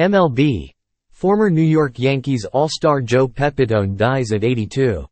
MLB. Former New York Yankees All-Star Joe Pepitone dies at 82.